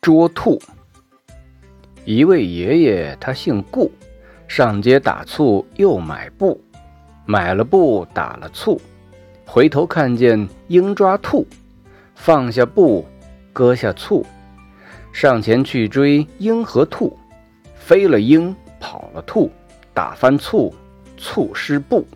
捉兔。一位爷爷他姓顾上街打醋又买布买了布打了醋回头看见鹰抓兔放下布搁下醋上前去追鹰和兔飞了鹰跑了兔打翻醋醋湿布。